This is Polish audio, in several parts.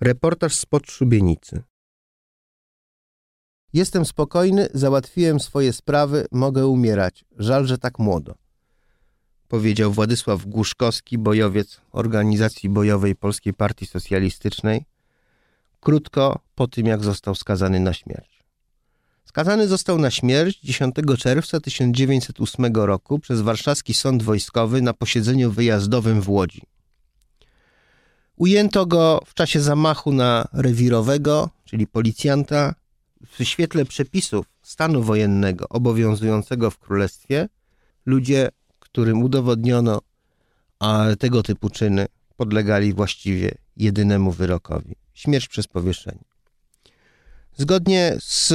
Reportaż spod szubienicy. Jestem spokojny, załatwiłem swoje sprawy, mogę umierać. Żal, że tak młodo. Powiedział Władysław Głuszkowski, bojowiec Organizacji Bojowej Polskiej Partii Socjalistycznej, krótko po tym, jak został skazany na śmierć. Skazany został na śmierć 10 czerwca 1908 roku przez warszawski sąd wojskowy na posiedzeniu wyjazdowym w Łodzi. Ujęto go w czasie zamachu na rewirowego, czyli policjanta, w świetle przepisów stanu wojennego obowiązującego w królestwie. Ludzie, którym udowodniono a tego typu czyny, podlegali właściwie jedynemu wyrokowi śmierć przez powieszenie. Zgodnie z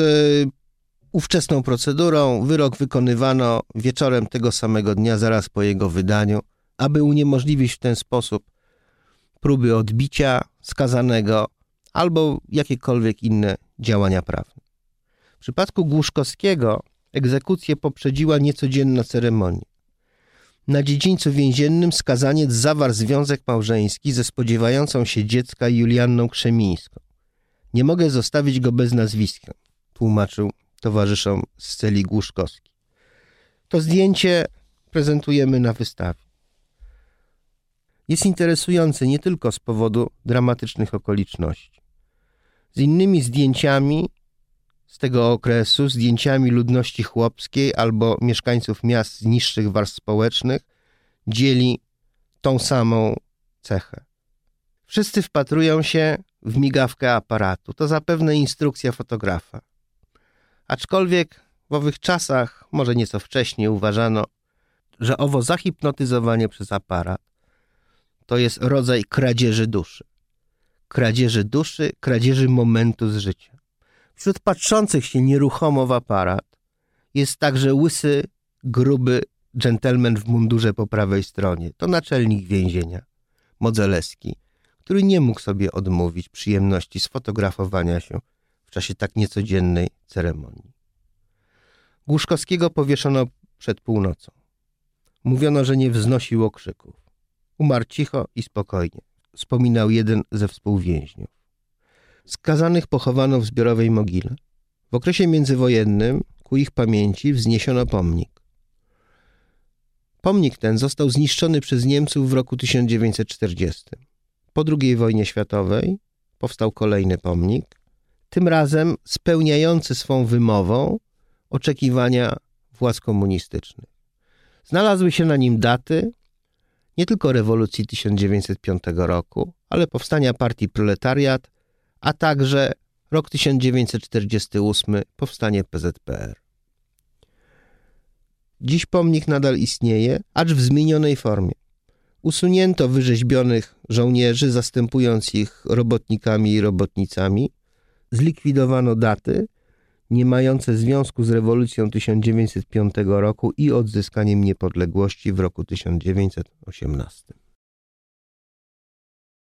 ówczesną procedurą wyrok wykonywano wieczorem tego samego dnia, zaraz po jego wydaniu, aby uniemożliwić w ten sposób próby odbicia skazanego albo jakiekolwiek inne działania prawne. W przypadku Głuszkowskiego egzekucję poprzedziła niecodzienna ceremonia. Na dziedzińcu więziennym skazaniec zawarł związek małżeński ze spodziewającą się dziecka Julianną Krzemińską. Nie mogę zostawić go bez nazwiska, tłumaczył towarzyszom z celi Głuszkowski. To zdjęcie prezentujemy na wystawie jest interesujący nie tylko z powodu dramatycznych okoliczności. Z innymi zdjęciami z tego okresu, zdjęciami ludności chłopskiej albo mieszkańców miast z niższych warstw społecznych, dzieli tą samą cechę. Wszyscy wpatrują się w migawkę aparatu. To zapewne instrukcja fotografa. Aczkolwiek w owych czasach, może nieco wcześniej, uważano, że owo zahipnotyzowanie przez aparat to jest rodzaj kradzieży duszy. Kradzieży duszy, kradzieży momentu z życia. Wśród patrzących się nieruchomo w aparat jest także łysy, gruby dżentelmen w mundurze po prawej stronie. To naczelnik więzienia, Modzelewski, który nie mógł sobie odmówić przyjemności sfotografowania się w czasie tak niecodziennej ceremonii. Głuszkowskiego powieszono przed północą. Mówiono, że nie wznosił okrzyków. Umarł cicho i spokojnie, wspominał jeden ze współwięźniów. Skazanych pochowano w zbiorowej mogile. W okresie międzywojennym ku ich pamięci wzniesiono pomnik. Pomnik ten został zniszczony przez Niemców w roku 1940. Po II wojnie światowej powstał kolejny pomnik, tym razem spełniający swą wymową oczekiwania władz komunistycznych. Znalazły się na nim daty nie tylko rewolucji 1905 roku, ale powstania partii Proletariat, a także rok 1948, powstanie PZPR. Dziś pomnik nadal istnieje, acz w zmienionej formie. Usunięto wyrzeźbionych żołnierzy, zastępując ich robotnikami i robotnicami. Zlikwidowano daty nie mające związku z rewolucją 1905 roku i odzyskaniem niepodległości w roku 1918.